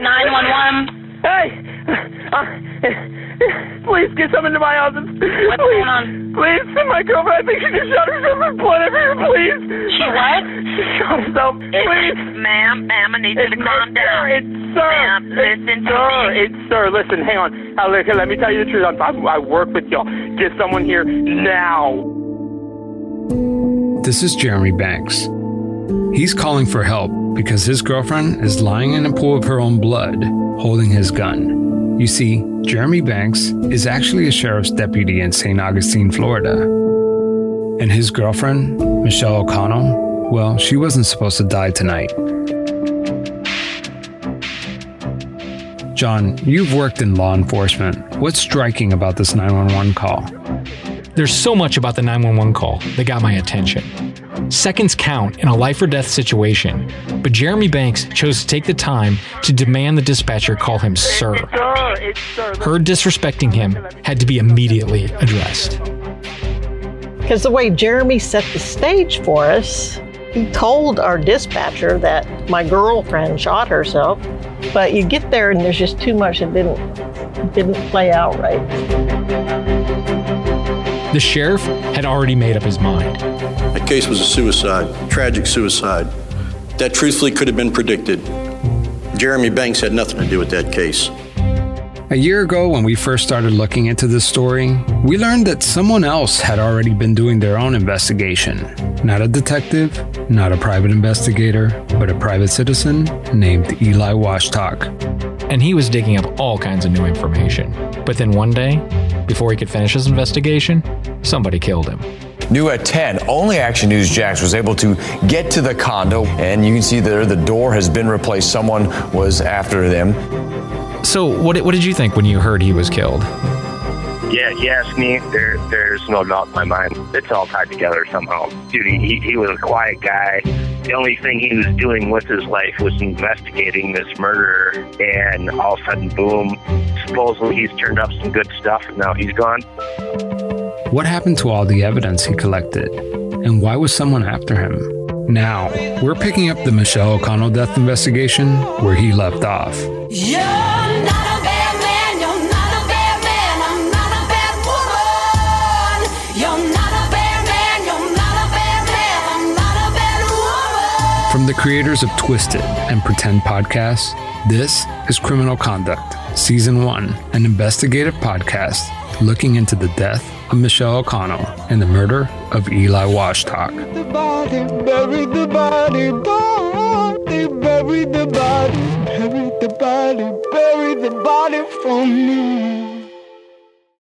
911. Hey! Uh, please get someone to my office. What's please, going on? Please, my girlfriend, I think she just shot herself in blood everywhere, please. She what? She shot herself, please. Ma'am, ma'am, I need you to calm down. It's sir. Ma'am, It's listen to sir. me. It's sir. Listen, hang on. Uh, look, let me tell you the truth. I'm, I'm, I work with y'all. Get someone here now. This is Jeremy Banks. He's calling for help because his girlfriend is lying in a pool of her own blood, holding his gun. You see, Jeremy Banks is actually a sheriff's deputy in St. Augustine, Florida. And his girlfriend, Michelle O'Connell, well, she wasn't supposed to die tonight. John, you've worked in law enforcement. What's striking about this 911 call? There's so much about the 911 call that got my attention. Seconds count in a life or death situation, but Jeremy Banks chose to take the time to demand the dispatcher call him sir. Sir, it's sir. Her disrespecting him had to be immediately addressed. Because the way Jeremy set the stage for us, he told our dispatcher that my girlfriend shot herself, but you get there and there's just too much that didn't didn't play out right. The sheriff had already made up his mind. That case was a suicide, tragic suicide. That truthfully could have been predicted. Jeremy Banks had nothing to do with that case. A year ago, when we first started looking into this story, we learned that someone else had already been doing their own investigation. Not a detective, not a private investigator, but a private citizen named Eli Washtalk. And he was digging up all kinds of new information. But then one day, before he could finish his investigation, somebody killed him. New at 10, only Action News Jax was able to get to the condo, and you can see there the door has been replaced. Someone was after them. So, what, what did you think when you heard he was killed? Yeah, you ask me, there, there's no doubt in my mind. It's all tied together somehow. Dude, he, he was a quiet guy. The only thing he was doing with his life was investigating this murder, and all of a sudden, boom, supposedly he's turned up some good stuff, and now he's gone. What happened to all the evidence he collected? And why was someone after him? Now, we're picking up the Michelle O'Connell death investigation where he left off. From the creators of Twisted and Pretend podcasts, this is Criminal Conduct, Season 1, an investigative podcast looking into the death of Michelle O'Connell and the murder of Eli Washtalk. the body, bury the body, body, bury the body, bury the body, bury the body for me.